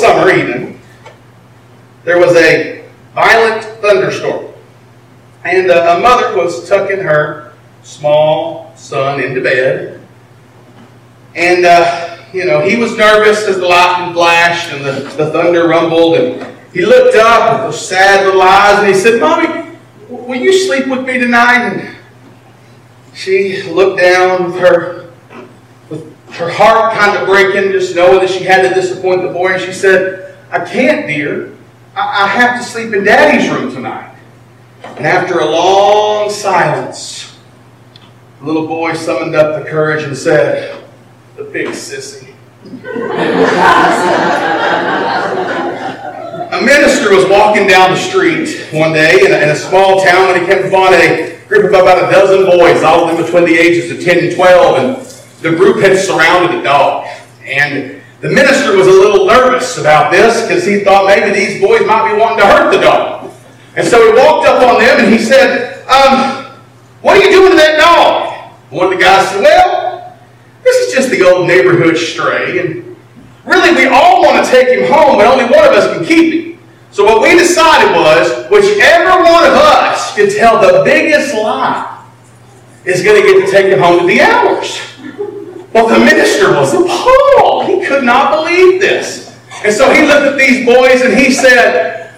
summer evening, there was a violent thunderstorm. And uh, a mother was tucking her small son into bed. And, uh, you know, he was nervous as the lightning flashed and the, the thunder rumbled. And he looked up with those sad little eyes and he said, Mommy, will you sleep with me tonight? And she looked down with her, her heart kind of breaking, just knowing that she had to disappoint the boy. And she said, I can't, dear. I, I have to sleep in Daddy's room tonight. And after a long silence, the little boy summoned up the courage and said, The big sissy. a minister was walking down the street one day in a, in a small town when he came upon a group of about a dozen boys, all of them between the ages of 10 and 12, and the group had surrounded the dog. And the minister was a little nervous about this because he thought maybe these boys might be wanting to hurt the dog. And so he walked up on them and he said, um, What are you doing to that dog? One of the guys said, Well, this is just the old neighborhood stray. And really, we all want to take him home, but only one of us can keep him. So what we decided was, whichever one of us can tell the biggest lie is going to get to take him home to be ours. Well, the minister was appalled. He could not believe this. And so he looked at these boys and he said,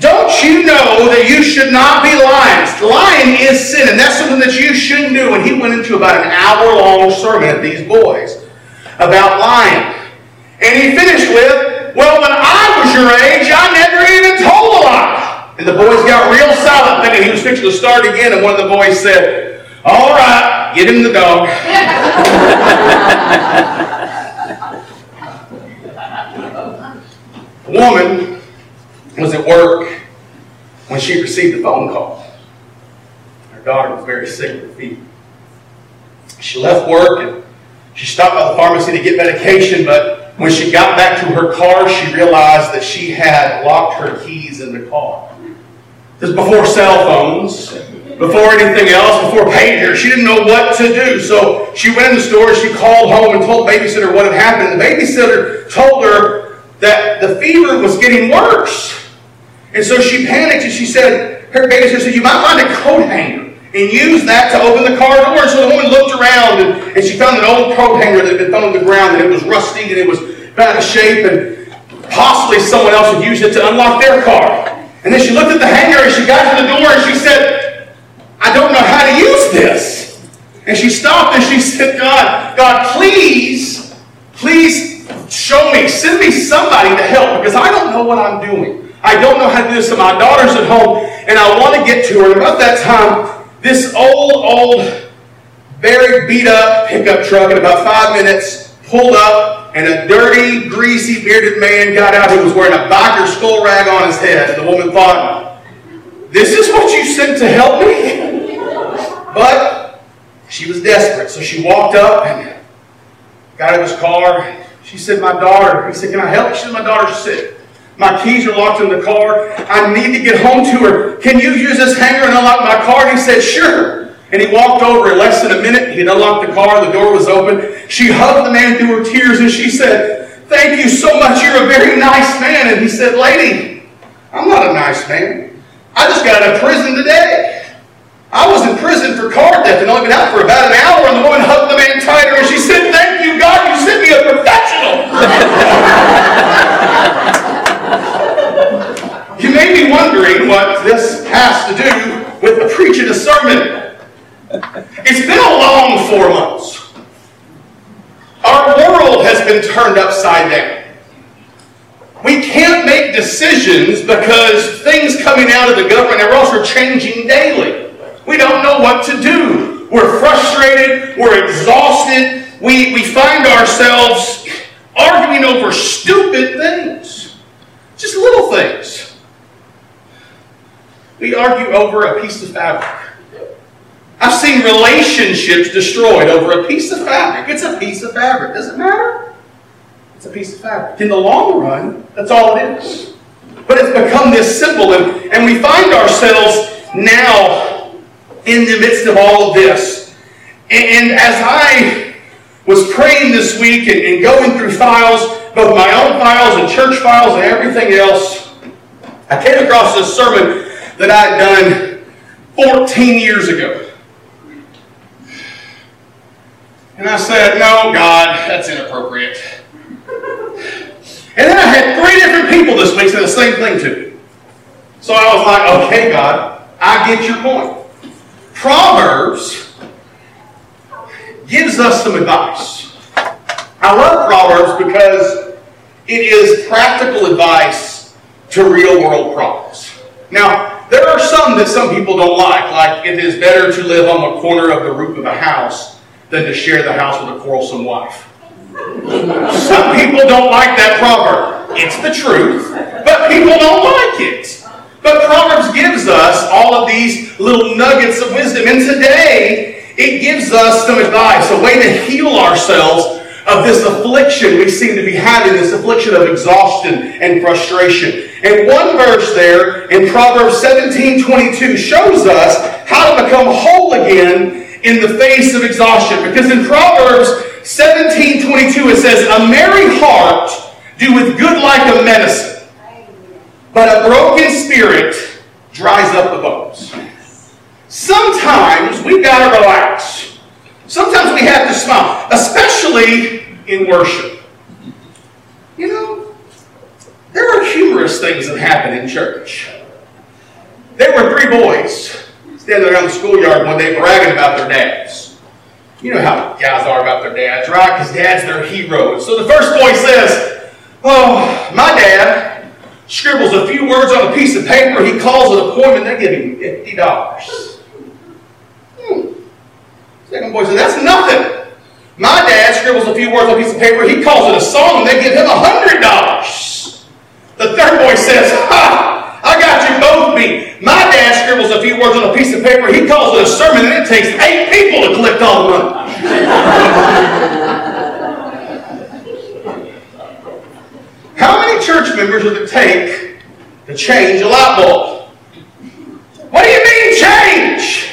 Don't you know that you should not be lying? Lying is sin, and that's something that you shouldn't do. And he went into about an hour long sermon at these boys about lying. And he finished with, Well, when I was your age, I never even told a lie. And the boys got real silent, thinking he was fixing to start again. And one of the boys said, All right, get him the dog. a woman was at work when she received a phone call. Her daughter was very sick with fever. She left work and she stopped by the pharmacy to get medication, but when she got back to her car, she realized that she had locked her keys in the car. This is before cell phones, before anything else, before pager. She didn't know what to do. So she went in the store, she called home and told babysitter what had happened. The babysitter told her that the fever was getting worse. And so she panicked and she said, her babysitter said, you might find a coat hanger and use that to open the car door. So the woman looked around and, and she found an old coat hanger that had been thrown on the ground and it was rusty and it was out of shape and possibly someone else had used it to unlock their car. And then she looked at the hanger and she got to the door and she said, I don't know how to use this. And she stopped and she said, God, God, please, please show me, send me somebody to help because I don't know what I'm doing. I don't know how to do this. So my daughter's at home and I want to get to her. And about that time, this old, old, very beat up pickup truck in about five minutes pulled up and a dirty, greasy, bearded man got out who was wearing a biker skull rag on his head. And the woman thought, This is what you sent to help me? But she was desperate, so she walked up and got of his car. She said, My daughter. He said, Can I help? you? She said, My daughter's sick. My keys are locked in the car. I need to get home to her. Can you use this hanger and unlock my car? And he said, Sure. And he walked over in less than a minute. He'd unlocked the car. The door was open. She hugged the man through her tears and she said, Thank you so much. You're a very nice man. And he said, Lady, I'm not a nice man. I just got out of prison today. I was in prison for car theft and only been out for about an hour. And the woman hugged the man tighter and she said, Thank you, God. You sent me a professional. you may be wondering what this has to do with preaching a sermon. It's been a long four months. Our world has been turned upside down. We can't make decisions because things coming out of the government are also changing daily. We don't know what to do. We're frustrated. We're exhausted. We, we find ourselves arguing over stupid things, just little things. We argue over a piece of fabric. I've seen relationships destroyed over a piece of fabric. It's a piece of fabric. Does it matter? It's a piece of fabric. In the long run, that's all it is. But it's become this simple, and, and we find ourselves now in the midst of all of this. And, and as I was praying this week and, and going through files, both my own files and church files and everything else, I came across this sermon that I had done 14 years ago. And I said, No, God, that's inappropriate. And then I had three different people this week say the same thing to me. So I was like, Okay, God, I get your point. Proverbs gives us some advice. I love Proverbs because it is practical advice to real world problems. Now, there are some that some people don't like, like it is better to live on the corner of the roof of a house than to share the house with a quarrelsome wife. Some people don't like that proverb. It's the truth, but people don't like it. But Proverbs gives us all of these little nuggets of wisdom. And today, it gives us some advice, a way to heal ourselves of this affliction we seem to be having, this affliction of exhaustion and frustration. And one verse there in Proverbs 17 22 shows us how to become whole again in the face of exhaustion. Because in Proverbs 17 22 it says, A merry heart doeth good like a medicine, but a broken spirit dries up the bones. Sometimes we've got to relax. Sometimes we have to smile, especially in worship. You know, there are humorous things that happen in church. There were three boys standing around the schoolyard one day bragging about their dads. You know how guys are about their dads, right? Because dad's their hero. So the first boy says, Oh, my dad scribbles a few words on a piece of paper. He calls an appointment. They give him $50. Hmm. Second boy says, That's nothing. My dad scribbles a few words on a piece of paper. He calls it a song, and they give him $100. The third boy says, Ha! I got you both beat. My dad scribbles a few words on a piece of paper. He calls it a sermon, and it takes eight people to collect all the money. How many church members would it take to change a light bulb? What do you mean change?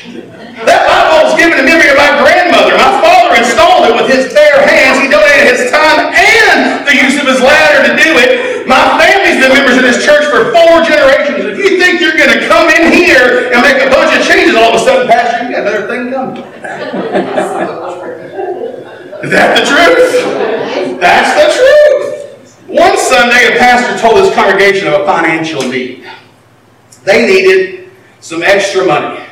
That light bulb is given in memory of my grandmother. My father installed it with his bare hands. He donated his time and the use of his ladder to do it. My family's been members of this church for four generations. If you think you're going to come in here and make a bunch of changes all of a sudden, Pastor, you got another thing coming. Is that the truth? That's the truth. One Sunday, a pastor told his congregation of a financial need. They needed some extra money.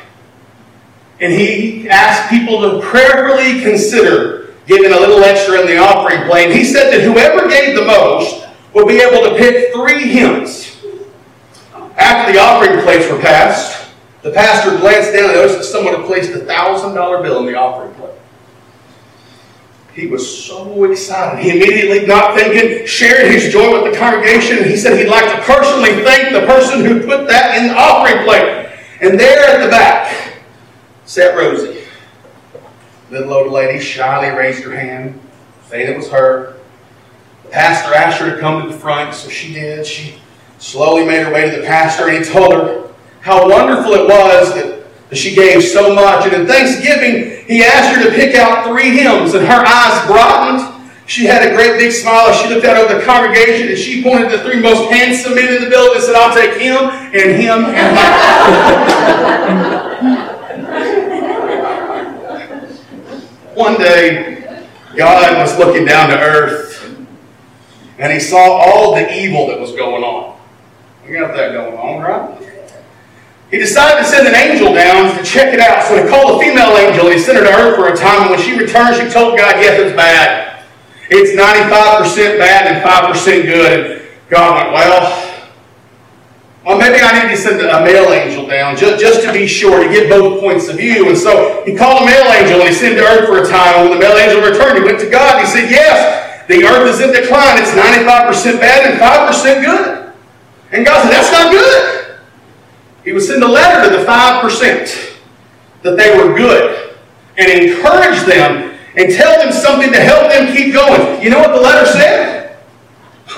And he asked people to prayerfully consider giving a little extra in the offering plate. He said that whoever gave the most would be able to pick three hymns after the offering plates were passed, the pastor glanced down and noticed that someone had placed a thousand dollar bill in the offering plate. He was so excited. He immediately, not thinking, shared his joy with the congregation. He said he'd like to personally thank the person who put that in the offering plate. And there at the back sat Rosie. Little old lady shyly raised her hand, saying it was her. The pastor asked her to come to the front, so she did. She slowly made her way to the pastor and he told her how wonderful it was that, she gave so much. And in Thanksgiving, he asked her to pick out three hymns and her eyes brightened. She had a great big smile she looked out over the congregation and she pointed to the three most handsome men in the building and said, I'll take him and him and him. One day, God was looking down to earth and he saw all the evil that was going on. We got that going on, right? He decided to send an angel down to check it out. So he called a female angel he sent her to earth for a time. And when she returned, she told God, yes, it's bad. It's 95% bad and 5% good. And God went, well, well, maybe I need to send a male angel down just, just to be sure to get both points of view. And so he called a male angel and he sent to earth for a time. And when the male angel returned, he went to God and he said, yes, the earth is in decline. It's 95% bad and 5% good. And God said, that's not good. He would send a letter to the 5% that they were good and encourage them and tell them something to help them keep going. You know what the letter said?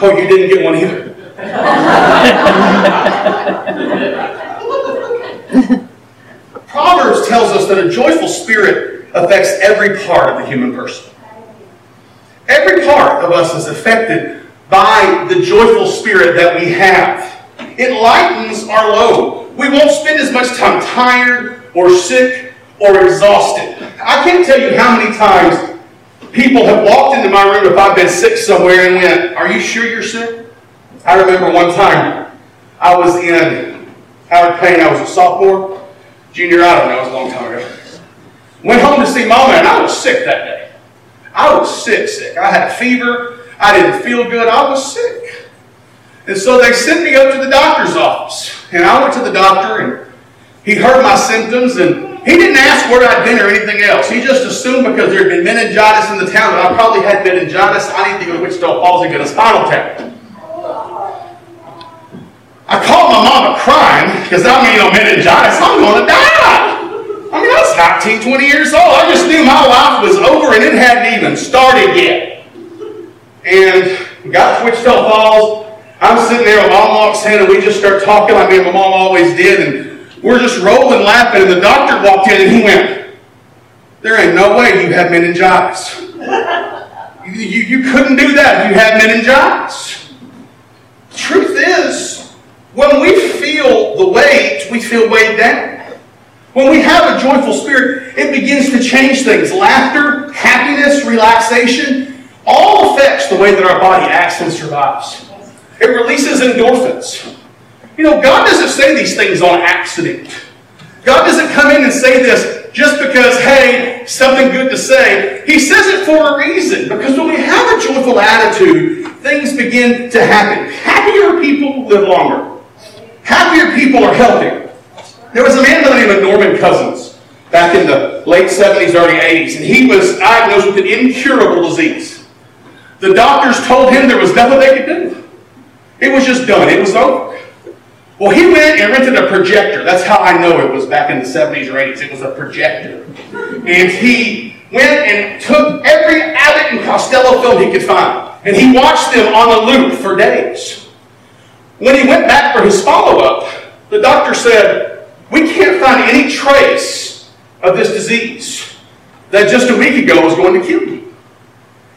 Oh, you didn't get one either. Proverbs tells us that a joyful spirit affects every part of the human person. Every part of us is affected by the joyful spirit that we have. It lightens our load. We won't spend as much time tired or sick or exhausted. I can't tell you how many times people have walked into my room if I've been sick somewhere and went, Are you sure you're sick? I remember one time I was in Howard Payne, I was a sophomore, junior, I don't know, it was a long time ago. Went home to see mama and I was sick that day. I was sick, sick. I had a fever. I didn't feel good. I was sick. And so they sent me up to the doctor's office. And I went to the doctor and he heard my symptoms and he didn't ask where I'd been or anything else. He just assumed because there had been meningitis in the town that I probably had meningitis, I to go to Wichita Falls and get a spinal tap. I called my mama crying because I mean, know, meningitis, I'm going to die. I mean, I was 19, 20 years old. I just knew my life was over and it hadn't even started yet. And got to Wichita Falls. I'm sitting there with mom walks in and we just start talking like me and my mom always did. And we're just rolling laughing. And the doctor walked in and he went, There ain't no way you have meningitis. You, you, you couldn't do that if you had meningitis. Truth is, when we feel the weight, we feel weighed down. When we have a joyful spirit, it begins to change things. Laughter, happiness, relaxation, all affects the way that our body acts and survives. It releases endorphins. You know, God doesn't say these things on accident. God doesn't come in and say this just because, hey, something good to say. He says it for a reason. Because when we have a joyful attitude, things begin to happen. Happier people live longer. Happier people are healthier. There was a man by the name of Norman Cousins back in the late 70s, early 80s, and he was diagnosed with an incurable disease. The doctors told him there was nothing they could do. It was just done. It was over. Well, he went and rented a projector. That's how I know it was back in the 70s or 80s. It was a projector. And he went and took every Abbott and Costello film he could find. And he watched them on a loop for days. When he went back for his follow-up, the doctor said, we can't find any trace of this disease that just a week ago was going to kill you.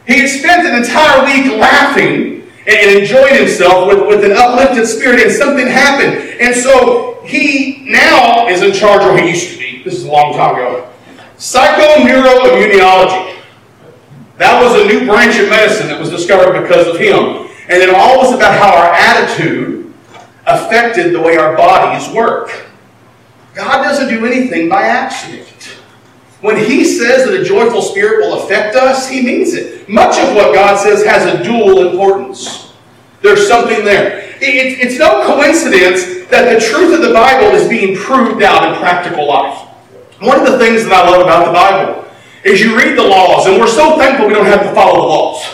He had spent an entire week laughing and enjoying himself with, with an uplifted spirit, and something happened. And so he now is in charge, or he used to be, this is a long time ago, psychoneuroimmunology. That was a new branch of medicine that was discovered because of him. And it all was about how our attitude affected the way our bodies work. God doesn't do anything by accident. When He says that a joyful spirit will affect us, He means it. Much of what God says has a dual importance. There's something there. It's no coincidence that the truth of the Bible is being proved out in practical life. One of the things that I love about the Bible is you read the laws, and we're so thankful we don't have to follow the laws.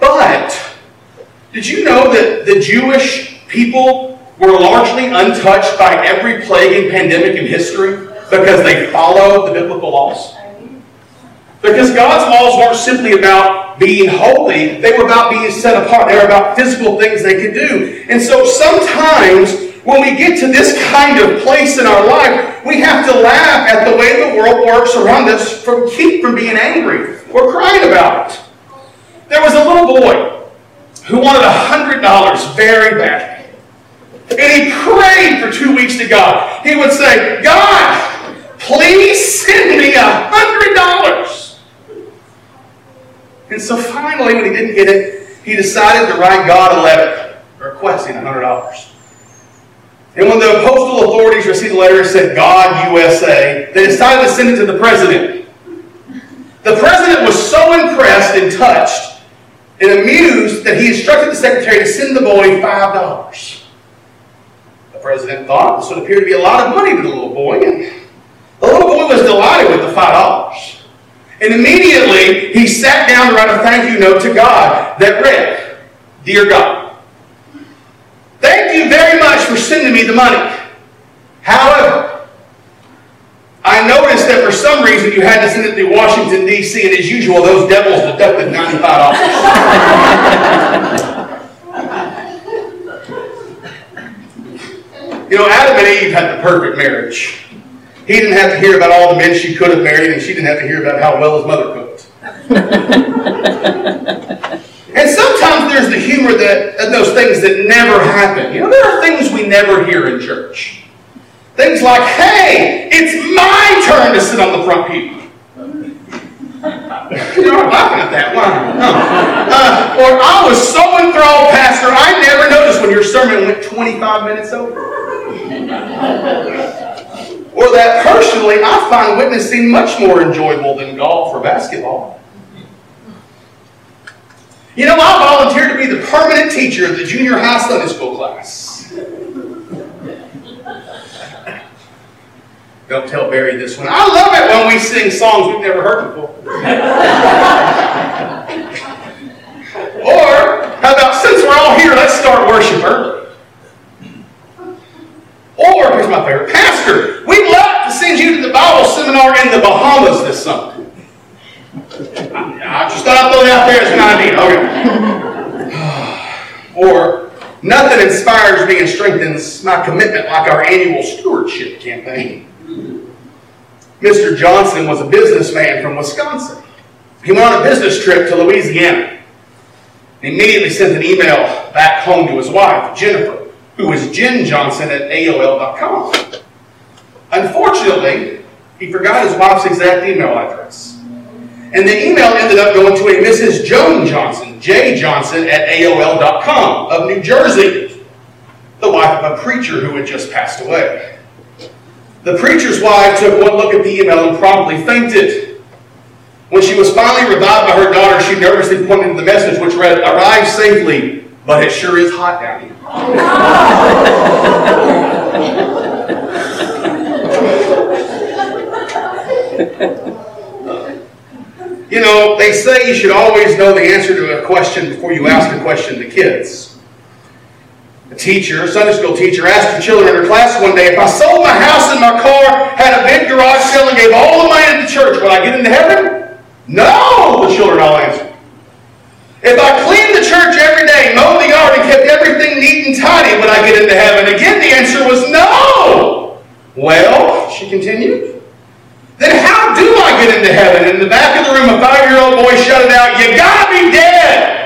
But did you know that the Jewish people were largely untouched by every plague and pandemic in history because they followed the biblical laws. Because God's laws weren't simply about being holy, they were about being set apart. They were about physical things they could do. And so sometimes when we get to this kind of place in our life, we have to laugh at the way the world works around us from keep from being angry or crying about it. There was a little boy who wanted a hundred dollars very badly. And he prayed for two weeks to God. He would say, God, please send me a hundred dollars. And so finally, when he didn't get it, he decided to write God a letter requesting a hundred dollars. And when the postal authorities received the letter, it said God USA, they decided to send it to the president. The president was so impressed and touched and amused that he instructed the secretary to send the boy five dollars The president thought this would appear to be a lot of money to the little boy. And the little boy was delighted with the five dollars. And immediately he sat down to write a thank you note to God that read, Dear God, thank you very much for sending me the money. However, I noticed that for some reason you had to send it to Washington, D.C., and as usual, those devils deducted $95. You know, Adam and Eve had the perfect marriage. He didn't have to hear about all the men she could have married, and she didn't have to hear about how well his mother cooked. and sometimes there's the humor that those things that never happen. You know, there are things we never hear in church. Things like, hey, it's my turn to sit on the front pew. You're not laughing at that, why? Uh, or I was so enthralled, Pastor, I never noticed when your sermon went 25 minutes over. Or that personally, I find witnessing much more enjoyable than golf or basketball. You know, I volunteered to be the permanent teacher of the junior high Sunday school class. Don't tell Barry this one. I love it when we sing songs we've never heard before. or, how about since we're all here, let's start worship early. Or, here's my favorite, Pastor, we'd love to send you to the Bible seminar in the Bahamas this summer. I just thought I'd throw it out there as an idea. Okay. or, nothing inspires me and strengthens my commitment like our annual stewardship campaign. Mr. Johnson was a businessman from Wisconsin. He went on a business trip to Louisiana. He immediately sent an email back home to his wife, Jennifer, who was Jen Johnson at AOL.com. Unfortunately, he forgot his wife's exact email address. And the email ended up going to a Mrs. Joan Johnson, J. Johnson at AOL.com of New Jersey, the wife of a preacher who had just passed away. The preacher's wife took one look at the email and promptly fainted. When she was finally revived by her daughter, she nervously pointed to the message which read, Arrive safely, but it sure is hot down here. You know, they say you should always know the answer to a question before you ask a question to kids. A teacher, a Sunday school teacher, asked the children in her class one day, if I sold my house and my car, had a big garage sale, and gave all the money to the church, would I get into heaven? No, the children all answered. If I cleaned the church every day, mowed the yard, and kept everything neat and tidy, would I get into heaven? Again, the answer was no. Well, she continued, then how into heaven? In the back of the room, a five-year-old boy shouted out, You gotta be dead!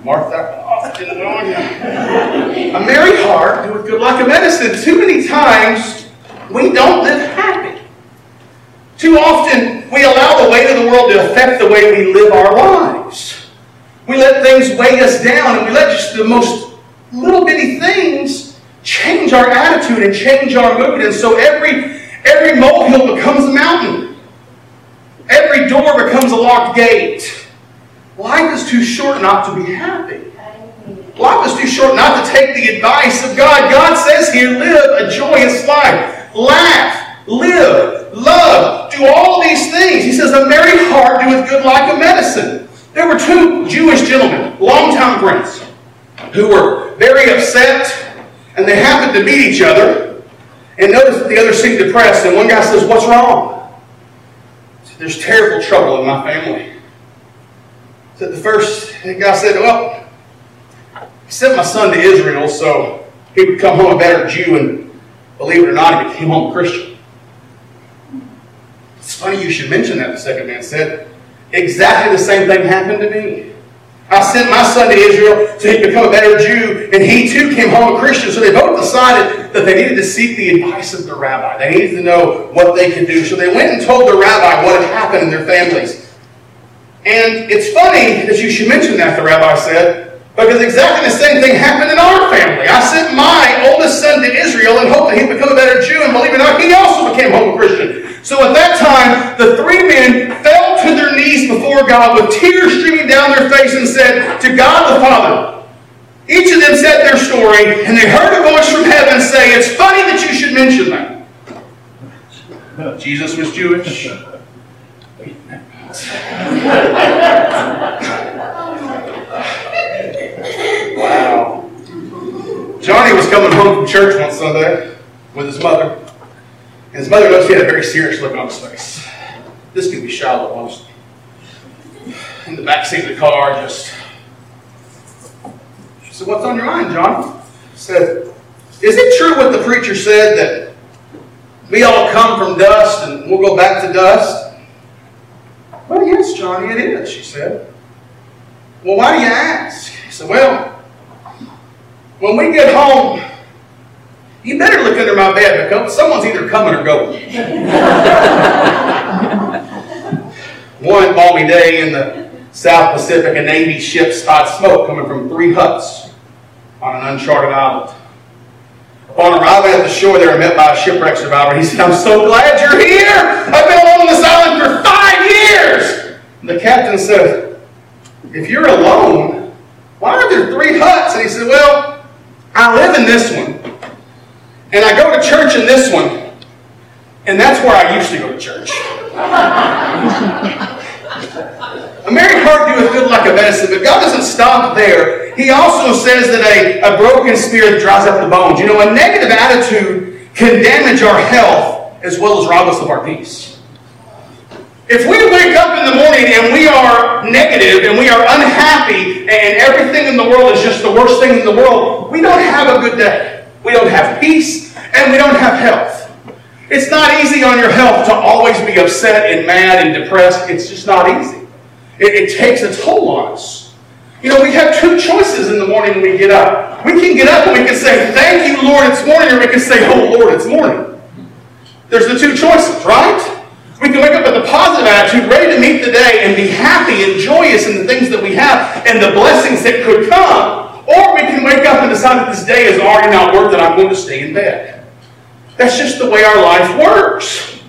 Martha. A merry heart doeth good like a medicine. Too many times we don't live happy. Too often we allow the weight of the world to affect the way we live our lives. We let things weigh us down and we let just the most little bitty things change our attitude and change our mood. And so every, every molehill becomes a mountain. Every door becomes a locked gate. Life is too short not to be happy. Life is too short not to take the advice of God. God says here, live a joyous life. Laugh, live, love, do all these things. He says, a merry heart doeth good like a medicine. There were two Jewish gentlemen, longtime friends, who were very upset and they happened to meet each other and notice that the others seemed depressed. And one guy says, What's wrong? Said, There's terrible trouble in my family. Said the first guy said, Well, I sent my son to Israel so he would come home a better Jew, and believe it or not, he became home a Christian. It's funny you should mention that, the second man said. Exactly the same thing happened to me. I sent my son to Israel so he'd become a better Jew, and he too came home a Christian. So they both decided that they needed to seek the advice of the rabbi. They needed to know what they could do. So they went and told the rabbi what had happened in their families. And it's funny that you should mention that, the rabbi said, because exactly the same thing happened in our family. I sent my oldest son to Israel and hoped that he'd become a better Jew, and believe it or not, he also became a Christian. So at that time, the three men fell to their knees before God with tears streaming down their face and said to God the Father, each of them said their story, and they heard a voice from heaven say, It's funny that you should mention that. Jesus was Jewish. Johnny was coming home from church one Sunday with his mother. And his mother noticed he had a very serious look on his face. This could be shallow, honestly. In the back seat of the car, just. She said, What's on your mind, John? He said, Is it true what the preacher said that we all come from dust and we'll go back to dust? Well, yes, Johnny, it is, she said. Well, why do you ask? He said, Well, when we get home, you better look under my bed because someone's either coming or going. One balmy day in the South Pacific, a Navy ship spotted smoke coming from three huts on an uncharted island. Upon arriving at the shore, they were met by a shipwreck survivor. He said, I'm so glad you're here. I've been on this island for five years. And the captain said, If you're alone, why are there three huts? And he said, Well, I live in this one. And I go to church in this one. And that's where I used to go to church. a merry heart doeth good like a medicine, but God doesn't stop there. He also says that a, a broken spirit dries up the bones. You know, a negative attitude can damage our health as well as rob us of our peace. If we wake up in the morning and we are negative and we are unhappy and everything in the world is just the worst thing in the world, we don't have a good day. We don't have peace and we don't have health. It's not easy on your health to always be upset and mad and depressed. It's just not easy. It, it takes a toll on us. You know, we have two choices in the morning when we get up. We can get up and we can say, Thank you, Lord, it's morning, or we can say, Oh, Lord, it's morning. There's the two choices, right? We can wake up with a positive attitude, ready to meet the day and be happy and joyous in the things that we have and the blessings that could come. Or we can wake up and decide that this day is already not worth it, I'm going to stay in bed. That's just the way our life works.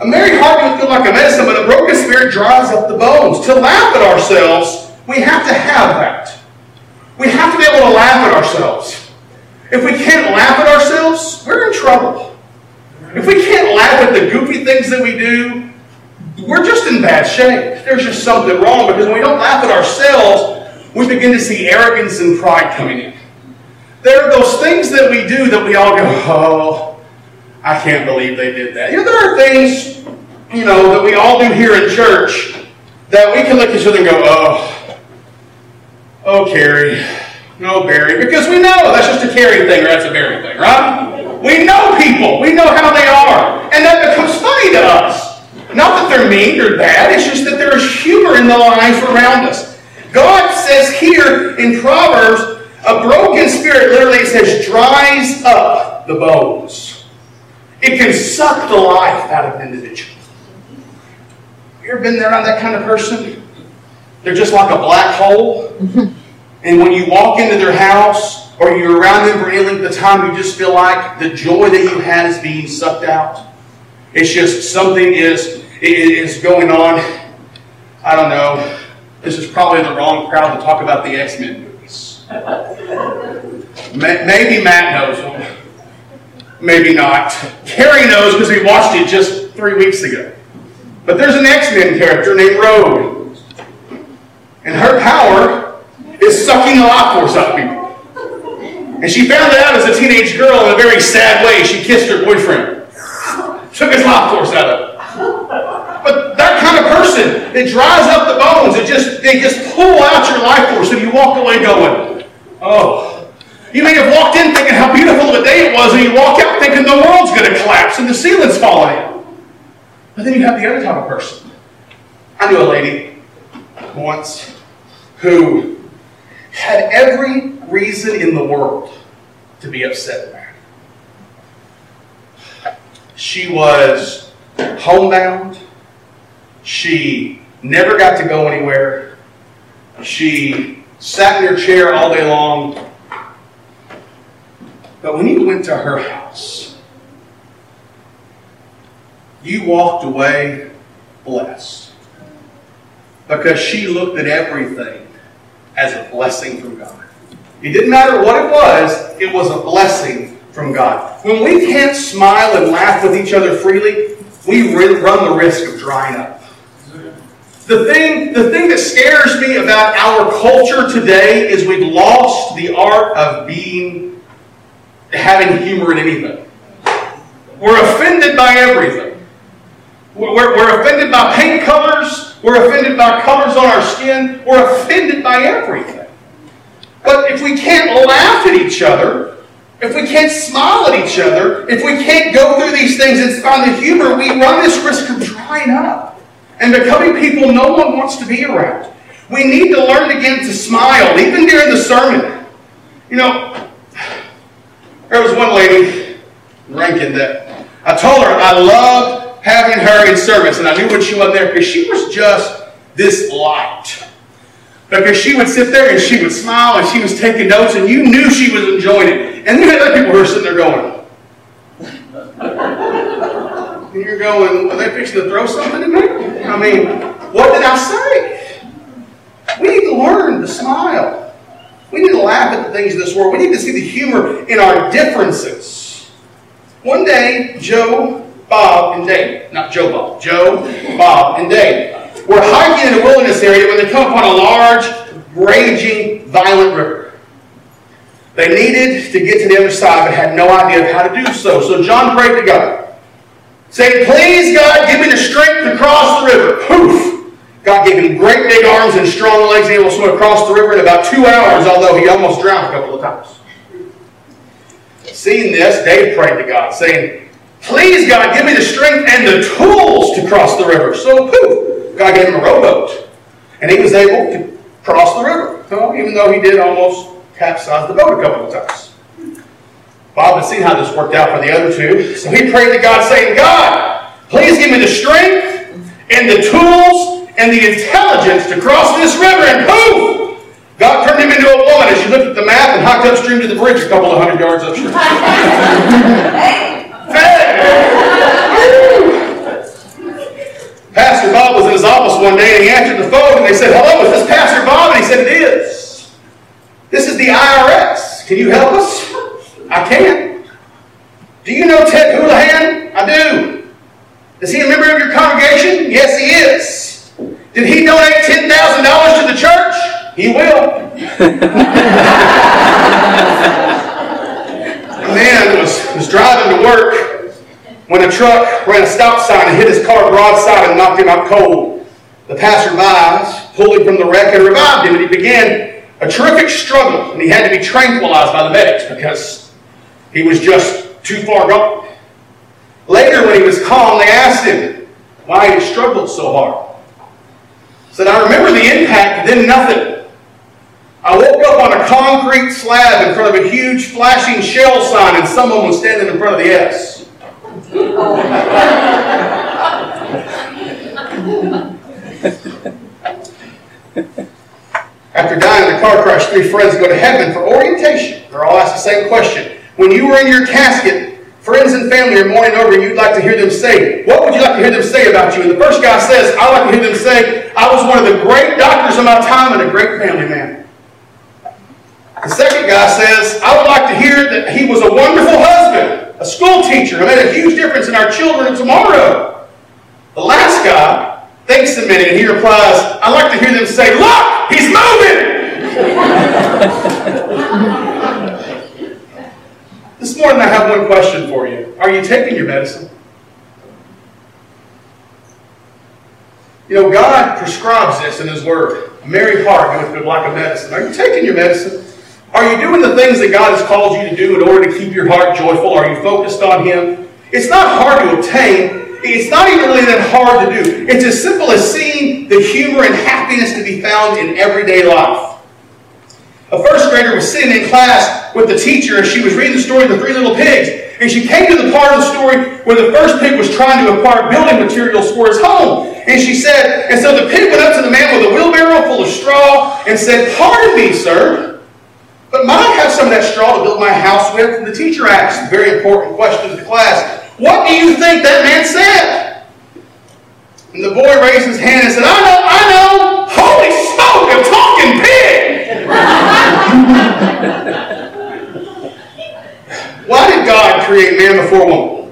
A merry heart can feel like a medicine, but a broken spirit dries up the bones. To laugh at ourselves, we have to have that. We have to be able to laugh at ourselves. If we can't laugh at ourselves, we're in trouble. If we can't laugh at the goofy things that we do, we're just in bad shape. There's just something wrong because when we don't laugh at ourselves, we begin to see arrogance and pride coming in. There are those things that we do that we all go, oh, I can't believe they did that. You know, there are things, you know, that we all do here in church that we can look at each other and go, oh, oh, Carrie, no, Barry, because we know that's just a Carrie thing or that's a Barry thing, right? We know people. We know how they are. And that becomes funny to us. Not that they're mean or bad, it's just that there is humor in the lives around us. God says here in Proverbs, a broken spirit literally says dries up the bones. It can suck the life out of an individual. You ever been there on that kind of person? They're just like a black hole. And when you walk into their house or you're around them for any length of time, you just feel like the joy that you had is being sucked out. It's just something is is going on. I don't know. This is probably the wrong crowd to talk about the X Men movies. Maybe Matt knows them. Maybe not. Carrie knows because we watched it just three weeks ago. But there's an X Men character named Rogue. And her power is sucking life force out of people. And she found it out as a teenage girl in a very sad way. She kissed her boyfriend, took his life force out of it. But that kind of person, it dries up the bones. It just they just pull out your life force, and you walk away going, "Oh." You may have walked in thinking how beautiful of a day it was, and you walk out thinking the world's going to collapse and the ceiling's falling in. But then you have the other type of person. I knew a lady once who had every reason in the world to be upset about. She was homebound. She never got to go anywhere. She sat in her chair all day long. But when you went to her house, you walked away blessed. Because she looked at everything as a blessing from God. It didn't matter what it was, it was a blessing from God. When we can't smile and laugh with each other freely, we run the risk of drying up. The thing, the thing that scares me about our culture today is we've lost the art of being, having humor in anything. We're offended by everything. We're, we're offended by paint colors. We're offended by colors on our skin. We're offended by everything. But if we can't laugh at each other, if we can't smile at each other, if we can't go through these things and find the humor, we run this risk of drying up and becoming people no one wants to be around. We need to learn again to smile, even during the sermon. You know, there was one lady, Rankin, that I told her I loved having her in service, and I knew when she wasn't there because she was just this light. Because she would sit there and she would smile and she was taking notes, and you knew she was enjoying it. And then other people who were sitting there going, and you're going, are they fixing to throw something at me? I mean, what did I say? We need to learn to smile. We need to laugh at the things of this world. We need to see the humor in our differences. One day, Joe, Bob, and Dave, not Joe Bob, Joe, Bob, and Dave, were hiking in a wilderness area when they come upon a large, raging, violent river. They needed to get to the other side but had no idea of how to do so. So John prayed to God, saying, Please, God, give me the strength to cross the river. Poof! God gave him great big arms and strong legs, and he was able to swim across the river in about two hours, although he almost drowned a couple of times. Seeing this, Dave prayed to God, saying, Please, God, give me the strength and the tools to cross the river. So, poof, God gave him a rowboat, and he was able to cross the river, well, even though he did almost capsize the boat a couple of times. Bob had seen how this worked out for the other two, so he prayed to God, saying, God, please give me the strength and the tools and the intelligence to cross this river, and boom! God turned him into a woman as she looked at the map and hiked upstream to the bridge a couple of hundred yards upstream. Pastor Bob was in his office one day and he answered the phone and they said, Hello, is this Pastor Bob? And he said, It is. This is the IRS. Can you help us? I can't. Do you know Ted Houlihan? I do. Is he a member of your congregation? Yes, he is. Did he donate $10,000 to the church? He will. a man was, was driving to work when a truck ran a stop sign and hit his car broadside and knocked him out cold. The passerby pulled him from the wreck and revived him, and he began a terrific struggle, and he had to be tranquilized by the medics because he was just too far gone. Later, when he was calm, they asked him why he struggled so hard He said, I remember the impact, then nothing. I woke up on a concrete slab in front of a huge flashing shell sign, and someone was standing in front of the S. After dying in a car crash, three friends go to heaven for orientation. They're all asked the same question. When you were in your casket, friends and family are mourning over you, you'd like to hear them say, what would you like to hear them say about you? And the first guy says, "I'd like to hear them say, I was one of the great doctors of my time and a great family man. The second guy says, I would like to hear that he was a wonderful husband, a school teacher, and made a huge difference in our children tomorrow. The last guy thinks a minute and he replies, I'd like to hear them say, Look, he's moving! This morning I have one question for you. Are you taking your medicine? You know, God prescribes this in His Word. A merry heart goeth good like a medicine. Are you taking your medicine? Are you doing the things that God has called you to do in order to keep your heart joyful? Are you focused on Him? It's not hard to obtain. It's not even really that hard to do. It's as simple as seeing the humor and happiness to be found in everyday life. A first grader was sitting in class with the teacher and she was reading the story of the three little pigs. And she came to the part of the story where the first pig was trying to acquire building materials for his home. And she said, and so the pig went up to the man with a wheelbarrow full of straw and said, Pardon me, sir, but might I have some of that straw to build my house with? And the teacher asked a very important question to the class. What do you think that man said? And the boy raised his hand and said, I know, I know. Holy smoke, a talking pig! Why did God create man before woman?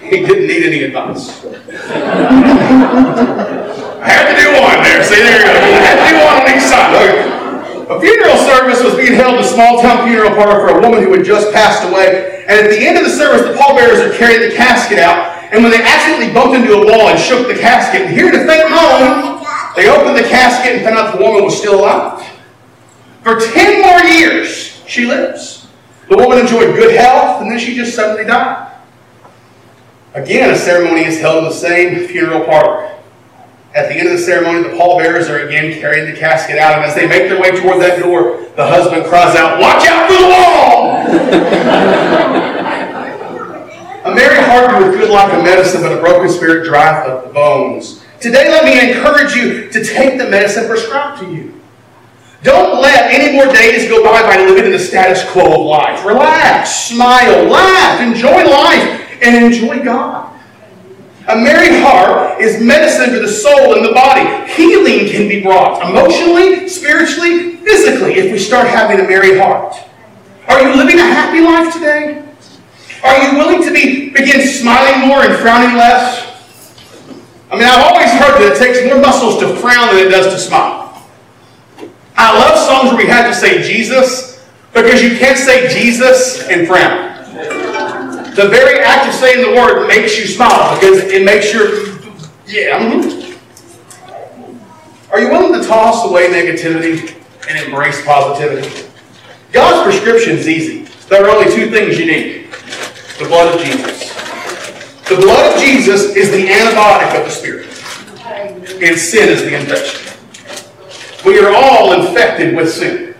He didn't need any advice. I had to do one there. See, there you go. I had to do one on each side. Okay. A funeral service was being held in a small town funeral parlor for a woman who had just passed away. And at the end of the service, the pallbearers are carrying the casket out. And when they accidentally bumped into a wall and shook the casket, and heard a faint moan, they opened the casket and found out the woman was still alive. For 10 more years, she lives. The woman enjoyed good health, and then she just suddenly died. Again, a ceremony is held in the same funeral parlor. At the end of the ceremony, the pallbearers are again carrying the casket out, and as they make their way toward that door, the husband cries out, Watch out for the wall! A merry heart doeth good like a medicine, but a broken spirit drieth up the bones. Today, let me encourage you to take the medicine prescribed to you. Don't let any more days go by by living in the status quo of life. Relax, smile, laugh, enjoy life, and enjoy God. A merry heart is medicine for the soul and the body. Healing can be brought emotionally, spiritually, physically if we start having a merry heart. Are you living a happy life today? Are you willing to be begin smiling more and frowning less? I mean, I've always heard that it takes more muscles to frown than it does to smile. I love songs where we have to say Jesus because you can't say Jesus and frown. The very act of saying the word makes you smile because it makes your, yeah. Mm-hmm. Are you willing to toss away negativity and embrace positivity? God's prescription is easy. There are only two things you need the blood of Jesus. The blood of Jesus is the antibiotic of the Spirit, and sin is the infection. We are all infected with sin.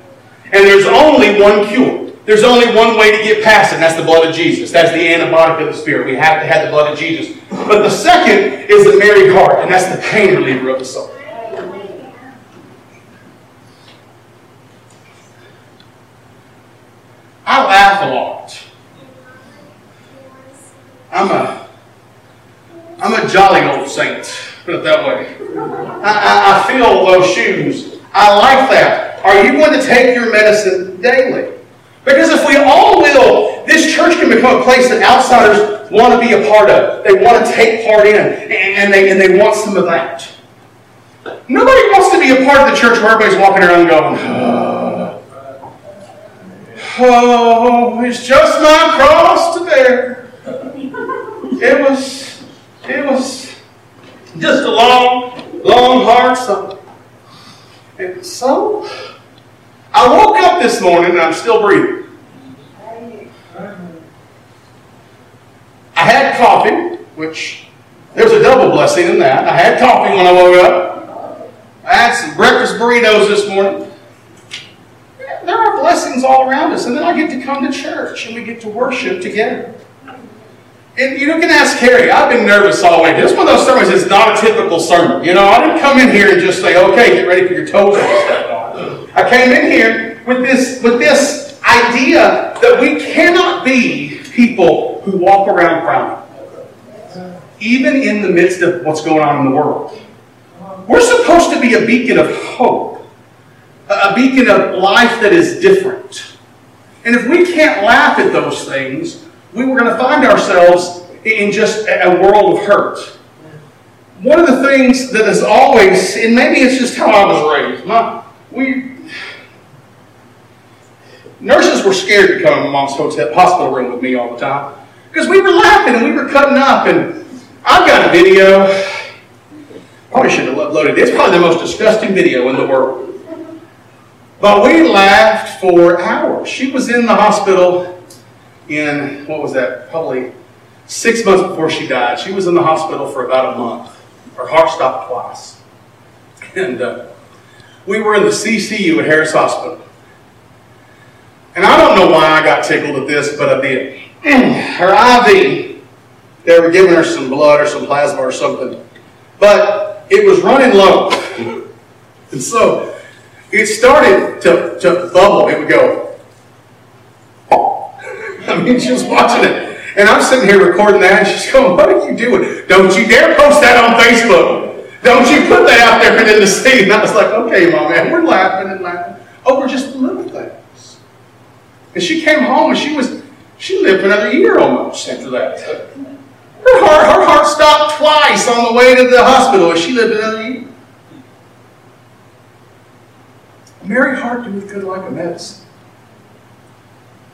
And there's only one cure. There's only one way to get past it, and that's the blood of Jesus. That's the antibiotic of the Spirit. We have to have the blood of Jesus. But the second is the merry heart, and that's the pain reliever of the soul. I laugh a lot. I'm a I'm a jolly old saint, put it that way. I, I, I feel those shoes. I like that. Are you going to take your medicine daily? Because if we all will, this church can become a place that outsiders want to be a part of. They want to take part in, and they, and they want some of that. Nobody wants to be a part of the church where everybody's walking around going, oh, it's just my cross to bear. It was, it was just a long, long, hard summer. And so, I woke up this morning and I'm still breathing. I had coffee, which there's a double blessing in that. I had coffee when I woke up. I had some breakfast burritos this morning. There are blessings all around us. And then I get to come to church and we get to worship together. And you can ask Carrie. I've been nervous all week. This one of those sermons is not a typical sermon. You know, I didn't come in here and just say, okay, get ready for your toes. I came in here with this, with this idea that we cannot be people who walk around frowning. Even in the midst of what's going on in the world. We're supposed to be a beacon of hope. A beacon of life that is different. And if we can't laugh at those things, we were going to find ourselves in just a world of hurt. One of the things that is always, and maybe it's just how I was raised, my, we, nurses were scared to come mom's hotel, hospital room with me all the time because we were laughing and we were cutting up. And I've got a video, probably should have uploaded it. It's probably the most disgusting video in the world. But we laughed for hours. She was in the hospital in, what was that, probably six months before she died. She was in the hospital for about a month. Her heart stopped twice. And uh, we were in the CCU at Harris Hospital. Know why I got tickled at this, but I did. Her IV, they were giving her some blood or some plasma or something. But it was running low. and so it started to, to bubble. It would go, I mean, she was watching it. And I'm sitting here recording that, and she's going, What are you doing? Don't you dare post that on Facebook. Don't you put that out there in the sea. And I was like, Okay, mom, man, we're laughing and laughing over just the little things. And she came home and she was, she lived another year almost after that. Her heart, her heart stopped twice on the way to the hospital and she lived another year. Merry heart doeth good like a medicine.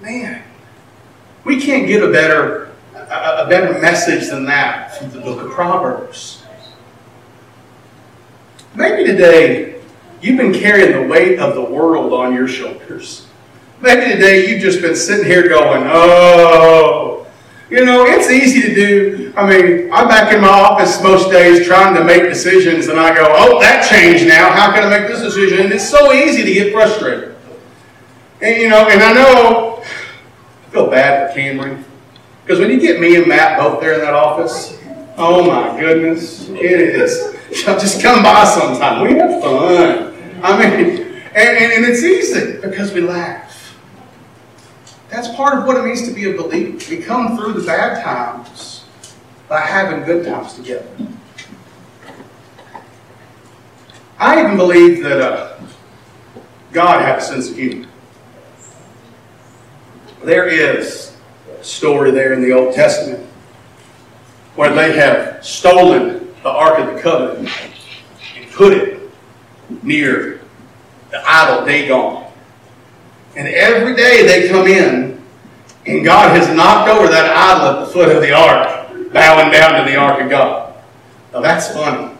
Man, we can't get a better, a, a better message than that from the book of Proverbs. Maybe today you've been carrying the weight of the world on your shoulders. Maybe today you've just been sitting here going, oh, You know, it's easy to do. I mean, I'm back in my office most days trying to make decisions, and I go, oh, that changed now. How can I make this decision? And it's so easy to get frustrated. And, you know, and I know, I feel bad for Cameron. Because when you get me and Matt both there in that office, oh my goodness, it is. Just come by sometime. We have fun. I mean, and, and, and it's easy because we laugh. That's part of what it means to be a believer. We come through the bad times by having good times together. I even believe that uh, God had a sense of humor. There is a story there in the Old Testament where they have stolen the Ark of the Covenant and put it near the idol Dagon. And every day they come in, and God has knocked over that idol at the foot of the ark, bowing down to the ark of God. Now that's funny.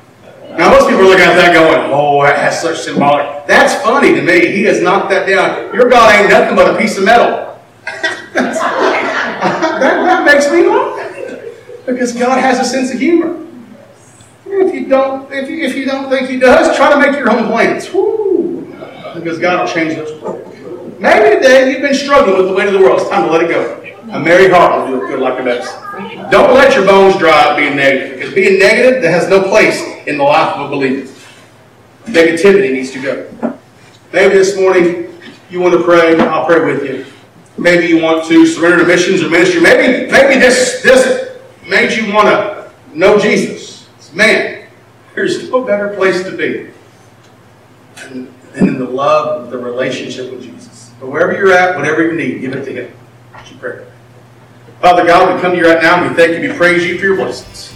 Now most people are looking at that going, oh, that has such symbolic. That's funny to me. He has knocked that down. Your God ain't nothing but a piece of metal. that, that makes me laugh. Because God has a sense of humor. If you don't, if you, if you don't think he does, try to make your own plans. Woo. Because God will change those. Maybe today you've been struggling with the weight of the world. It's time to let it go. A merry heart will do it good like a medicine. Don't let your bones dry up being negative. Because being negative, that has no place in the life of a believer. Negativity needs to go. Maybe this morning you want to pray. I'll pray with you. Maybe you want to surrender to missions or ministry. Maybe, maybe this, this made you want to know Jesus. Man, there's no better place to be than in the love of the relationship with Jesus. But wherever you're at, whatever you need, give it to Him. Pray? Father God, we come to you right now and we thank you, we praise you for your blessings.